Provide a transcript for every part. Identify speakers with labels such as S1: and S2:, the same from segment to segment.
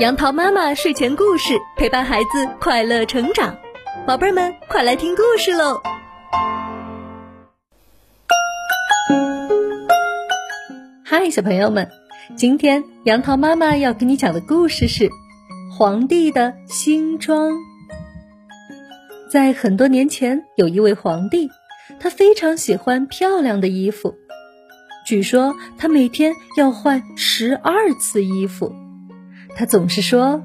S1: 杨桃妈妈睡前故事陪伴孩子快乐成长，宝贝儿们快来听故事喽！嗨，小朋友们，今天杨桃妈妈要给你讲的故事是《皇帝的新装》。在很多年前，有一位皇帝，他非常喜欢漂亮的衣服，据说他每天要换十二次衣服。他总是说：“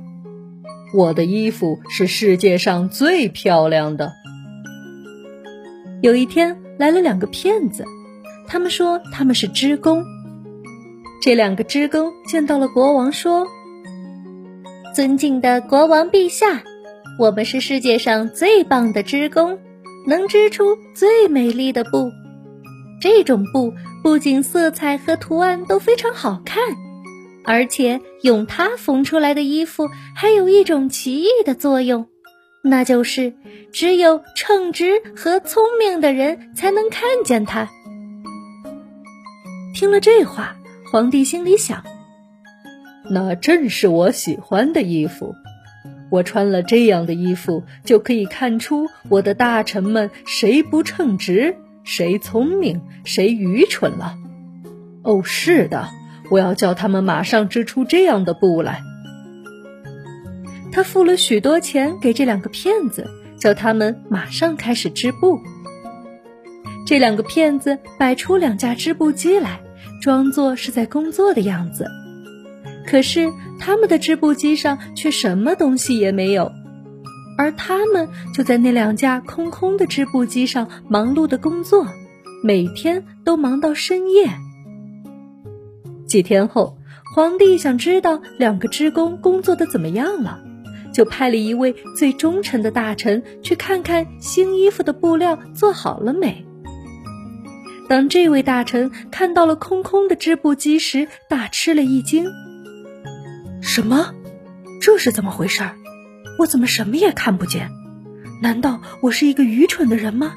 S1: 我的衣服是世界上最漂亮的。”有一天来了两个骗子，他们说他们是织工。这两个织工见到了国王，说：“
S2: 尊敬的国王陛下，我们是世界上最棒的织工，能织出最美丽的布。这种布不仅色彩和图案都非常好看。”而且用它缝出来的衣服还有一种奇异的作用，那就是只有称职和聪明的人才能看见它。
S1: 听了这话，皇帝心里想：那正是我喜欢的衣服。我穿了这样的衣服，就可以看出我的大臣们谁不称职，谁聪明，谁愚蠢了。哦，是的。我要叫他们马上织出这样的布来。他付了许多钱给这两个骗子，叫他们马上开始织布。这两个骗子摆出两架织布机来，装作是在工作的样子。可是他们的织布机上却什么东西也没有，而他们就在那两架空空的织布机上忙碌的工作，每天都忙到深夜。几天后，皇帝想知道两个织工工作的怎么样了，就派了一位最忠诚的大臣去看看新衣服的布料做好了没。当这位大臣看到了空空的织布机时，大吃了一惊：“什么？这是怎么回事？我怎么什么也看不见？难道我是一个愚蠢的人吗？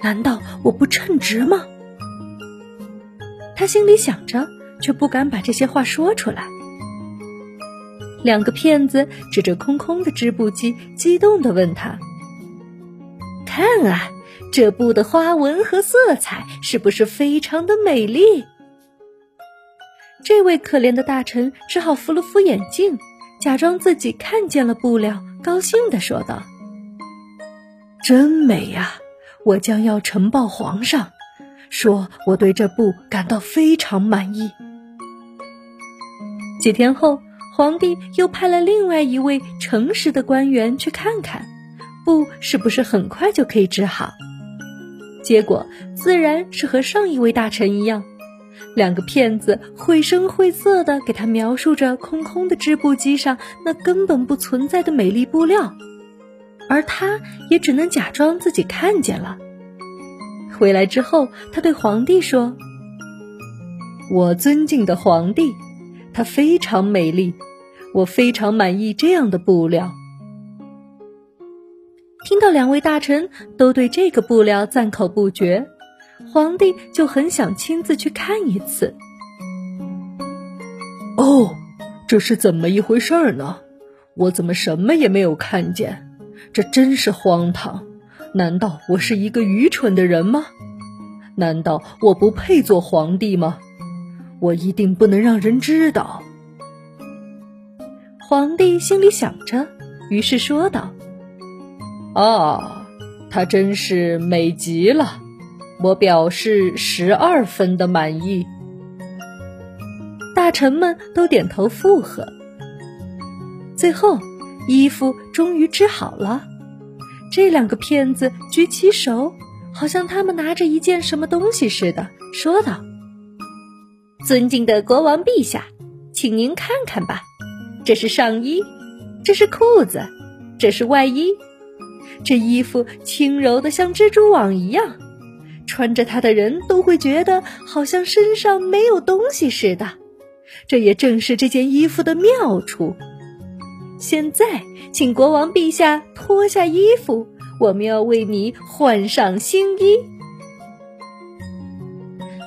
S1: 难道我不称职吗？”他心里想着。却不敢把这些话说出来。两个骗子指着空空的织布机，激动地问他：“看啊，这布的花纹和色彩是不是非常的美丽？”这位可怜的大臣只好扶了扶眼镜，假装自己看见了布料，高兴地说道：“真美呀！我将要呈报皇上，说我对这布感到非常满意。”几天后，皇帝又派了另外一位诚实的官员去看看，布是不是很快就可以织好。结果自然是和上一位大臣一样，两个骗子绘声绘色地给他描述着空空的织布机上那根本不存在的美丽布料，而他也只能假装自己看见了。回来之后，他对皇帝说：“我尊敬的皇帝。”它非常美丽，我非常满意这样的布料。听到两位大臣都对这个布料赞口不绝，皇帝就很想亲自去看一次。哦，这是怎么一回事呢？我怎么什么也没有看见？这真是荒唐！难道我是一个愚蠢的人吗？难道我不配做皇帝吗？我一定不能让人知道。皇帝心里想着，于是说道：“啊，她真是美极了，我表示十二分的满意。”大臣们都点头附和。最后，衣服终于织好了。这两个骗子举起手，好像他们拿着一件什么东西似的，说道。尊敬的国王陛下，请您看看吧，这是上衣，这是裤子，这是外衣。这衣服轻柔的像蜘蛛网一样，穿着它的人都会觉得好像身上没有东西似的。这也正是这件衣服的妙处。现在，请国王陛下脱下衣服，我们要为你换上新衣。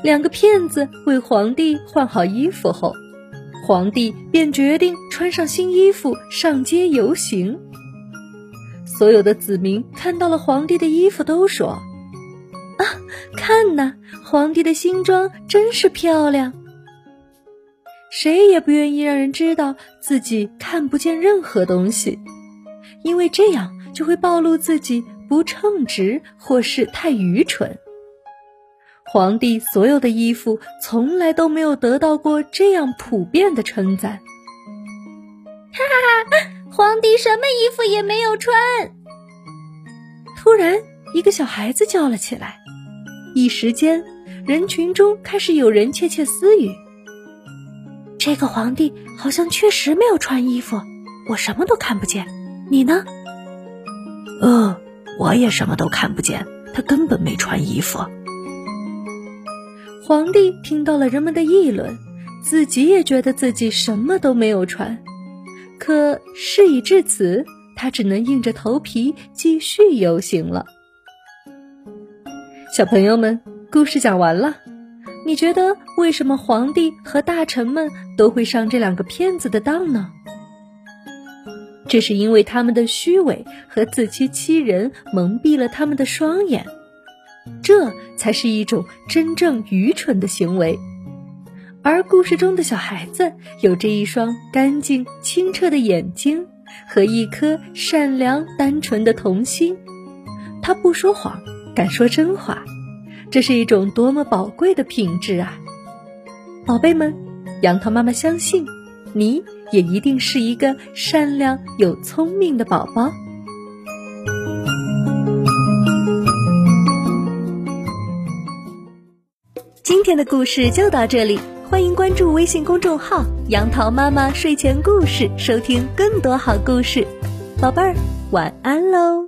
S1: 两个骗子为皇帝换好衣服后，皇帝便决定穿上新衣服上街游行。所有的子民看到了皇帝的衣服，都说：“
S2: 啊，看呐，皇帝的新装真是漂亮。”
S1: 谁也不愿意让人知道自己看不见任何东西，因为这样就会暴露自己不称职或是太愚蠢。皇帝所有的衣服从来都没有得到过这样普遍的称赞。
S2: 哈哈哈！皇帝什么衣服也没有穿。
S1: 突然，一个小孩子叫了起来，一时间，人群中开始有人窃窃私语：“
S2: 这个皇帝好像确实没有穿衣服，我什么都看不见。你呢？”“
S3: 呃，我也什么都看不见，他根本没穿衣服。”
S1: 皇帝听到了人们的议论，自己也觉得自己什么都没有穿。可事已至此，他只能硬着头皮继续游行了。小朋友们，故事讲完了，你觉得为什么皇帝和大臣们都会上这两个骗子的当呢？这是因为他们的虚伪和自欺欺人蒙蔽了他们的双眼，这才是一种真正愚蠢的行为。而故事中的小孩子有着一双干净清澈的眼睛和一颗善良单纯的童心，他不说谎，敢说真话，这是一种多么宝贵的品质啊！宝贝们，杨桃妈妈相信，你也一定是一个善良又聪明的宝宝。今天的故事就到这里。欢迎关注微信公众号“杨桃妈妈睡前故事”，收听更多好故事。宝贝儿，晚安喽！